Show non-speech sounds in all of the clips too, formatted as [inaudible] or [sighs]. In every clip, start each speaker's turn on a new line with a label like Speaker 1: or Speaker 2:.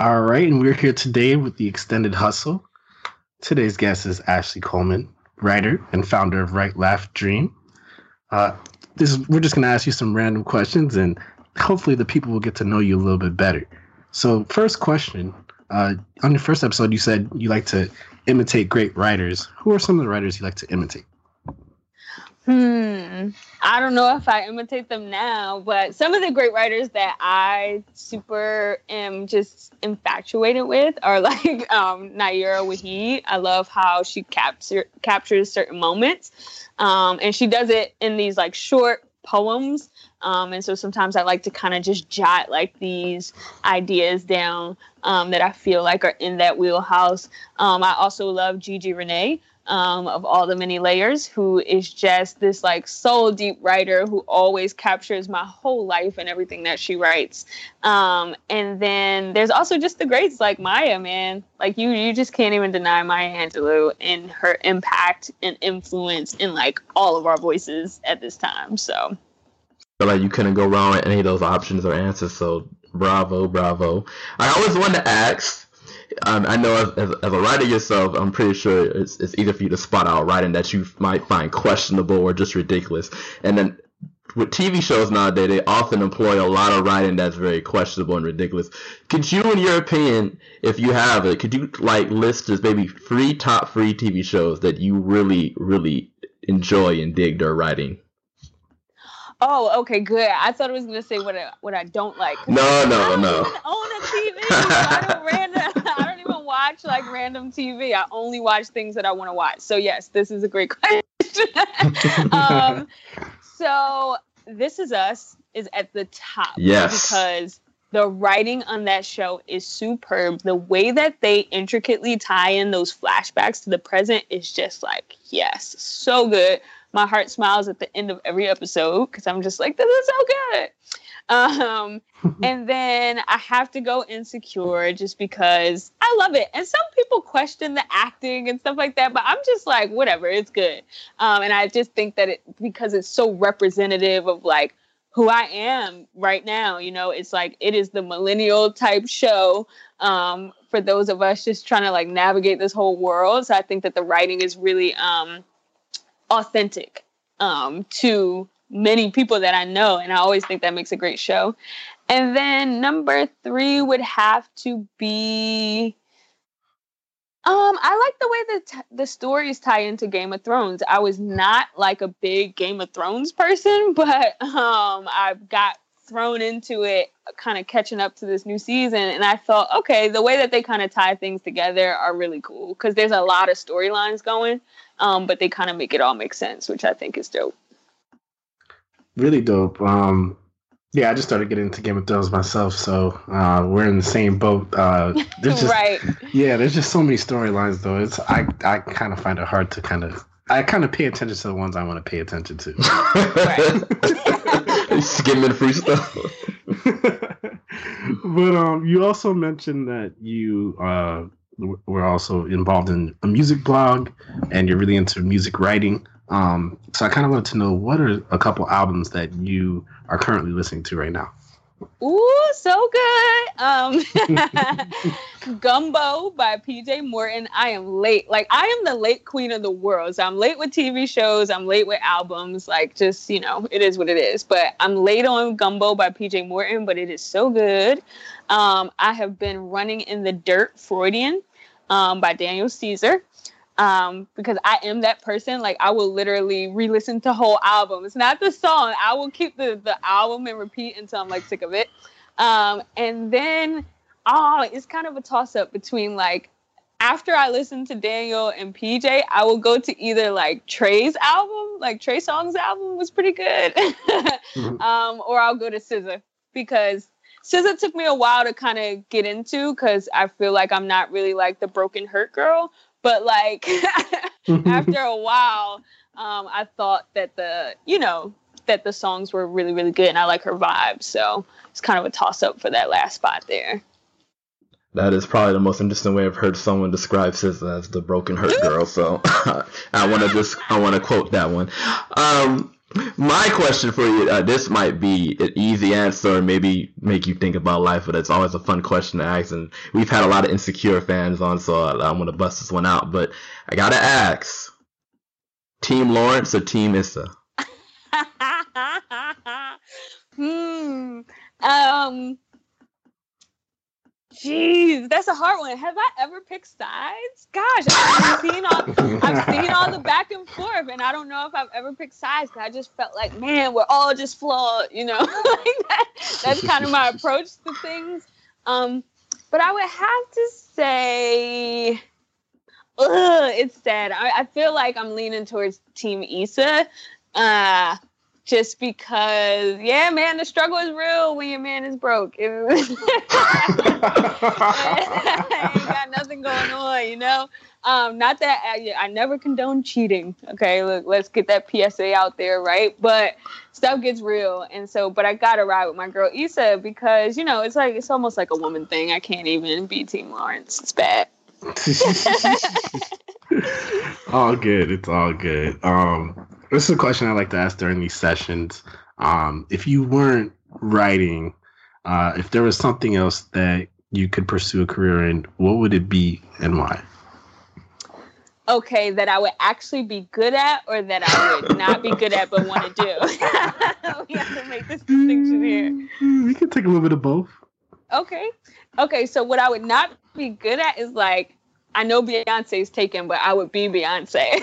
Speaker 1: All right, and we're here today with the Extended Hustle. Today's guest is Ashley Coleman, writer and founder of Write Laugh Dream. Uh, this is, we're just going to ask you some random questions, and hopefully the people will get to know you a little bit better. So, first question: uh, On your first episode, you said you like to imitate great writers. Who are some of the writers you like to imitate?
Speaker 2: Hmm. I don't know if I imitate them now, but some of the great writers that I super am just infatuated with are [laughs] like um, Nayyirah Waheed. I love how she capture captures certain moments, um, and she does it in these like short poems. Um, and so sometimes I like to kind of just jot like these ideas down um, that I feel like are in that wheelhouse. Um, I also love Gigi Renee um, of all the many layers, who is just this like soul deep writer who always captures my whole life and everything that she writes. Um, and then there's also just the greats like Maya, man. Like you, you just can't even deny Maya Angelou and her impact and influence in like all of our voices at this time. So.
Speaker 3: feel like you couldn't go wrong with any of those options or answers. So bravo, bravo. I always wanted to ask um, I know as, as, as, a writer yourself, I'm pretty sure it's, it's easy for you to spot out writing that you might find questionable or just ridiculous. And then with TV shows nowadays, they often employ a lot of writing that's very questionable and ridiculous. Could you, in your opinion, if you have it, could you like list just maybe three top three TV shows that you really, really enjoy and dig their writing?
Speaker 2: Oh, okay, good. I thought I was gonna say what I what I don't like.
Speaker 3: No, no, no.
Speaker 2: own a TV. I don't [laughs] random. I don't even watch like random TV. I only watch things that I want to watch. So yes, this is a great [laughs] question. [laughs] um, so this is us is at the top.
Speaker 3: Yes.
Speaker 2: Because the writing on that show is superb. The way that they intricately tie in those flashbacks to the present is just like, yes, so good my heart smiles at the end of every episode because I'm just like, this is so good. Um, [laughs] and then I have to go insecure just because I love it. And some people question the acting and stuff like that, but I'm just like, whatever, it's good. Um, and I just think that it because it's so representative of like who I am right now. You know, it's like it is the millennial type show um, for those of us just trying to like navigate this whole world. So I think that the writing is really um, authentic um, to many people that I know. And I always think that makes a great show. And then number three would have to be. Um, I like the way that t- the stories tie into Game of Thrones. I was not like a big Game of Thrones person, [laughs] but um, I've got thrown into it kind of catching up to this new season and i thought okay the way that they kind of tie things together are really cool because there's a lot of storylines going um, but they kind of make it all make sense which i think is dope.
Speaker 1: Really dope um, yeah i just started getting into game of thrones myself so uh, we're in the same boat uh, there's [laughs] just
Speaker 2: right.
Speaker 1: Yeah there's just so many storylines though it's i i kind of find it hard to kind of I kind of pay attention to the ones I want to pay attention to. [laughs] [laughs]
Speaker 3: Skimming free stuff. [laughs]
Speaker 1: but um, you also mentioned that you uh, were also involved in a music blog, and you're really into music writing. Um, so I kind of wanted to know what are a couple albums that you are currently listening to right now.
Speaker 2: Ooh, so good. Um, [laughs] Gumbo by PJ Morton. I am late. Like I am the late queen of the world. So I'm late with TV shows. I'm late with albums. Like just you know, it is what it is. But I'm late on Gumbo by PJ Morton. But it is so good. Um, I have been running in the dirt. Freudian um, by Daniel Caesar um, because I am that person. Like I will literally re-listen to whole albums, not the song. I will keep the the album and repeat until I'm like sick of it. Um, and then oh, it's kind of a toss up between like after I listen to Daniel and PJ, I will go to either like Trey's album, like Trey Songz album was pretty good, mm-hmm. [laughs] um, or I'll go to SZA because SZA took me a while to kind of get into because I feel like I'm not really like the broken hurt girl. But like [laughs] after [laughs] a while, um, I thought that the you know that the songs were really really good, and I like her vibe. So it's kind of a toss up for that last spot there.
Speaker 3: That is probably the most interesting way I've heard someone describe SZA as the broken hurt [laughs] girl. So I want to just I want to quote that one. Um, My question for you, uh, this might be an easy answer, maybe make you think about life, but it's always a fun question to ask. And we've had a lot of insecure fans on, so I, I'm going to bust this one out. But I got to ask Team Lawrence or Team Issa? [laughs]
Speaker 2: hmm. Um. Jeez, that's a hard one. Have I ever picked sides? Gosh, I've seen all I've seen all the back and forth, and I don't know if I've ever picked sides. I just felt like, man, we're all just flawed, you know. [laughs] like that, that's kind of my approach to things. Um, but I would have to say, ugh, it's sad. I, I feel like I'm leaning towards Team Issa. Uh, just because, yeah, man, the struggle is real when your man is broke. [laughs] [laughs] [laughs] ain't got nothing going on, you know. Um, not that I, I never condone cheating. Okay, look, let's get that PSA out there, right? But stuff gets real, and so, but I gotta ride with my girl Issa because you know it's like it's almost like a woman thing. I can't even be Team Lawrence. It's bad.
Speaker 1: all good. It's all good. Um, this is a question I like to ask during these sessions. Um, if you weren't writing, uh, if there was something else that you could pursue a career in, what would it be and why?
Speaker 2: Okay, that I would actually be good at, or that I would not be good at but want to do. [laughs] we have to make this distinction here.
Speaker 1: We can take a little bit of both.
Speaker 2: Okay, okay. So what I would not be good at is like I know Beyonce's taken, but I would be Beyonce.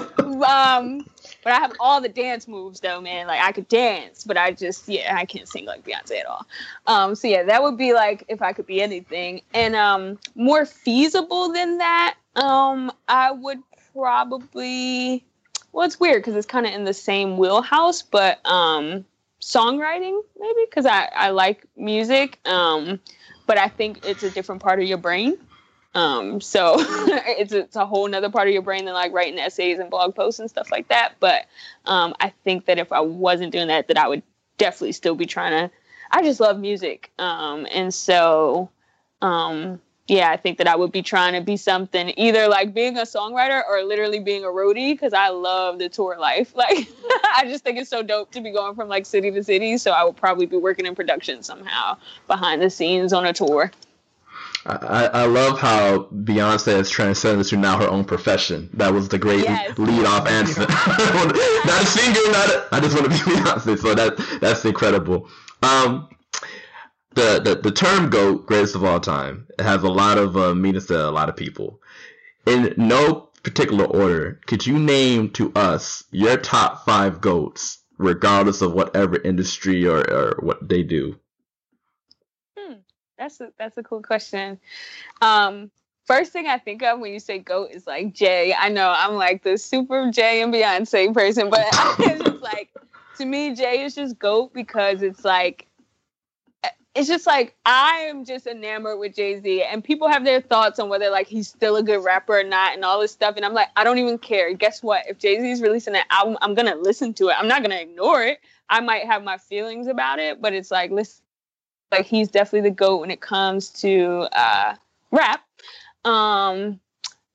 Speaker 2: [laughs] um, but I have all the dance moves though, man. Like I could dance, but I just yeah, I can't sing like Beyonce at all. Um, so yeah, that would be like if I could be anything. And um, more feasible than that, um, I would probably. Well, it's weird because it's kind of in the same wheelhouse, but um, songwriting maybe because I I like music. Um, but I think it's a different part of your brain. Um, so [laughs] it's, it's a whole nother part of your brain than like writing essays and blog posts and stuff like that. But um, I think that if I wasn't doing that, that I would definitely still be trying to. I just love music, um, and so um, yeah, I think that I would be trying to be something either like being a songwriter or literally being a roadie because I love the tour life. [laughs] Like I just think it's so dope to be going from like city to city. So I would probably be working in production somehow behind the scenes on a tour.
Speaker 3: I, I love how Beyonce has transcended to now her own profession. That was the great yes. lead off answer. not a singer, not a, I just want to be Beyonce. So that that's incredible. Um, the, the the term "goat," greatest of all time, has a lot of uh, meanings to a lot of people. In no particular order, could you name to us your top five goats, regardless of whatever industry or, or what they do?
Speaker 2: That's a that's a cool question. Um, first thing I think of when you say goat is like Jay. I know I'm like the super Jay and Beyonce person, but [laughs] it's just like to me, Jay is just goat because it's like it's just like I am just enamored with Jay Z, and people have their thoughts on whether like he's still a good rapper or not, and all this stuff. And I'm like, I don't even care. Guess what? If Jay Z is releasing an album, I'm gonna listen to it. I'm not gonna ignore it. I might have my feelings about it, but it's like, listen, like he's definitely the goat when it comes to uh, rap. Um,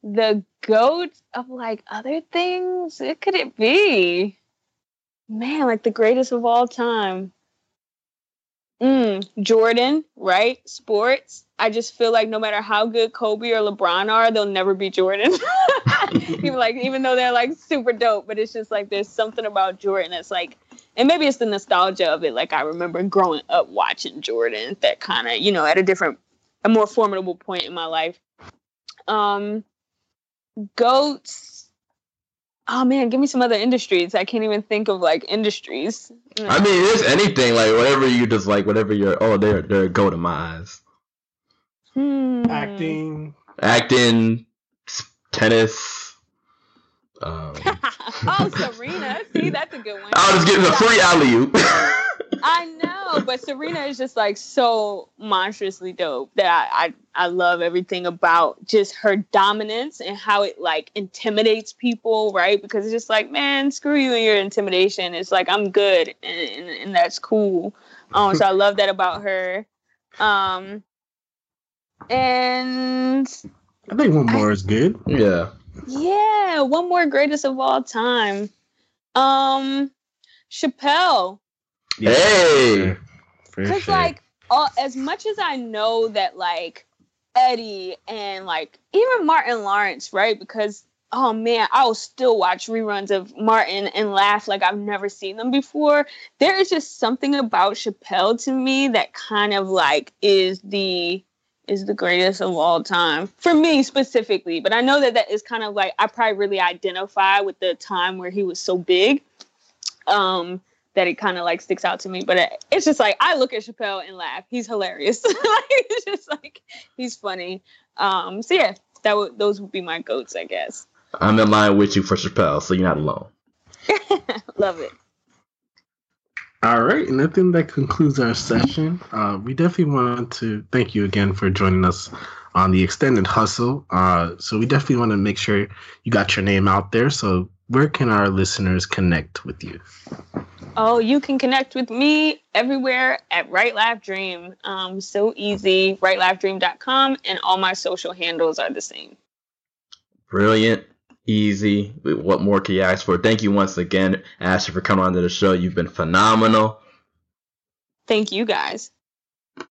Speaker 2: the goat of like other things, what could it be? Man, like the greatest of all time. Mm, Jordan, right? Sports. I just feel like no matter how good Kobe or LeBron are, they'll never be Jordan. [laughs] even like even though they're like super dope, but it's just like there's something about Jordan that's like and maybe it's the nostalgia of it. Like I remember growing up watching Jordan that kind of, you know, at a different, a more formidable point in my life. Um, goats. Oh man, give me some other industries. I can't even think of like industries.
Speaker 3: I mean, [sighs] it's anything like whatever you just like, whatever you're. Oh, they're they're a goat in my eyes.
Speaker 1: Hmm. Acting.
Speaker 3: Acting, tennis,
Speaker 2: um, [laughs] oh, Serena. See, that's a good one. I
Speaker 3: was getting a free alley oop. [laughs]
Speaker 2: I know, but Serena is just like so monstrously dope that I, I I love everything about just her dominance and how it like intimidates people, right? Because it's just like, man, screw you and your intimidation. It's like I'm good, and, and, and that's cool. Um, so I love that about her. Um, and
Speaker 1: I think one more I, is good.
Speaker 3: Yeah.
Speaker 2: Yeah, one more greatest of all time. Um, Chappelle.
Speaker 3: Hey!
Speaker 2: Because like, uh, as much as I know that like Eddie and like even Martin Lawrence, right? Because oh man, I will still watch reruns of Martin and laugh like I've never seen them before. There is just something about Chappelle to me that kind of like is the is the greatest of all time for me specifically. But I know that that is kind of like I probably really identify with the time where he was so big. Um, that it kind of like sticks out to me. But it, it's just like I look at Chappelle and laugh. He's hilarious. [laughs] like it's just like he's funny. Um, so yeah, that would those would be my goats, I guess.
Speaker 3: I'm in line with you for Chappelle, so you're not alone. [laughs]
Speaker 2: Love it.
Speaker 1: All right, and I think that concludes our session. Uh, we definitely want to thank you again for joining us on the extended hustle. Uh, so we definitely want to make sure you got your name out there. So where can our listeners connect with you?
Speaker 2: Oh, you can connect with me everywhere at Write Laugh Dream. Um, so easy, writelaughdream.com, and all my social handles are the same.
Speaker 3: Brilliant easy. What more can you ask for? Thank you once again, Ashley, for coming on to the show. You've been phenomenal.
Speaker 2: Thank you guys.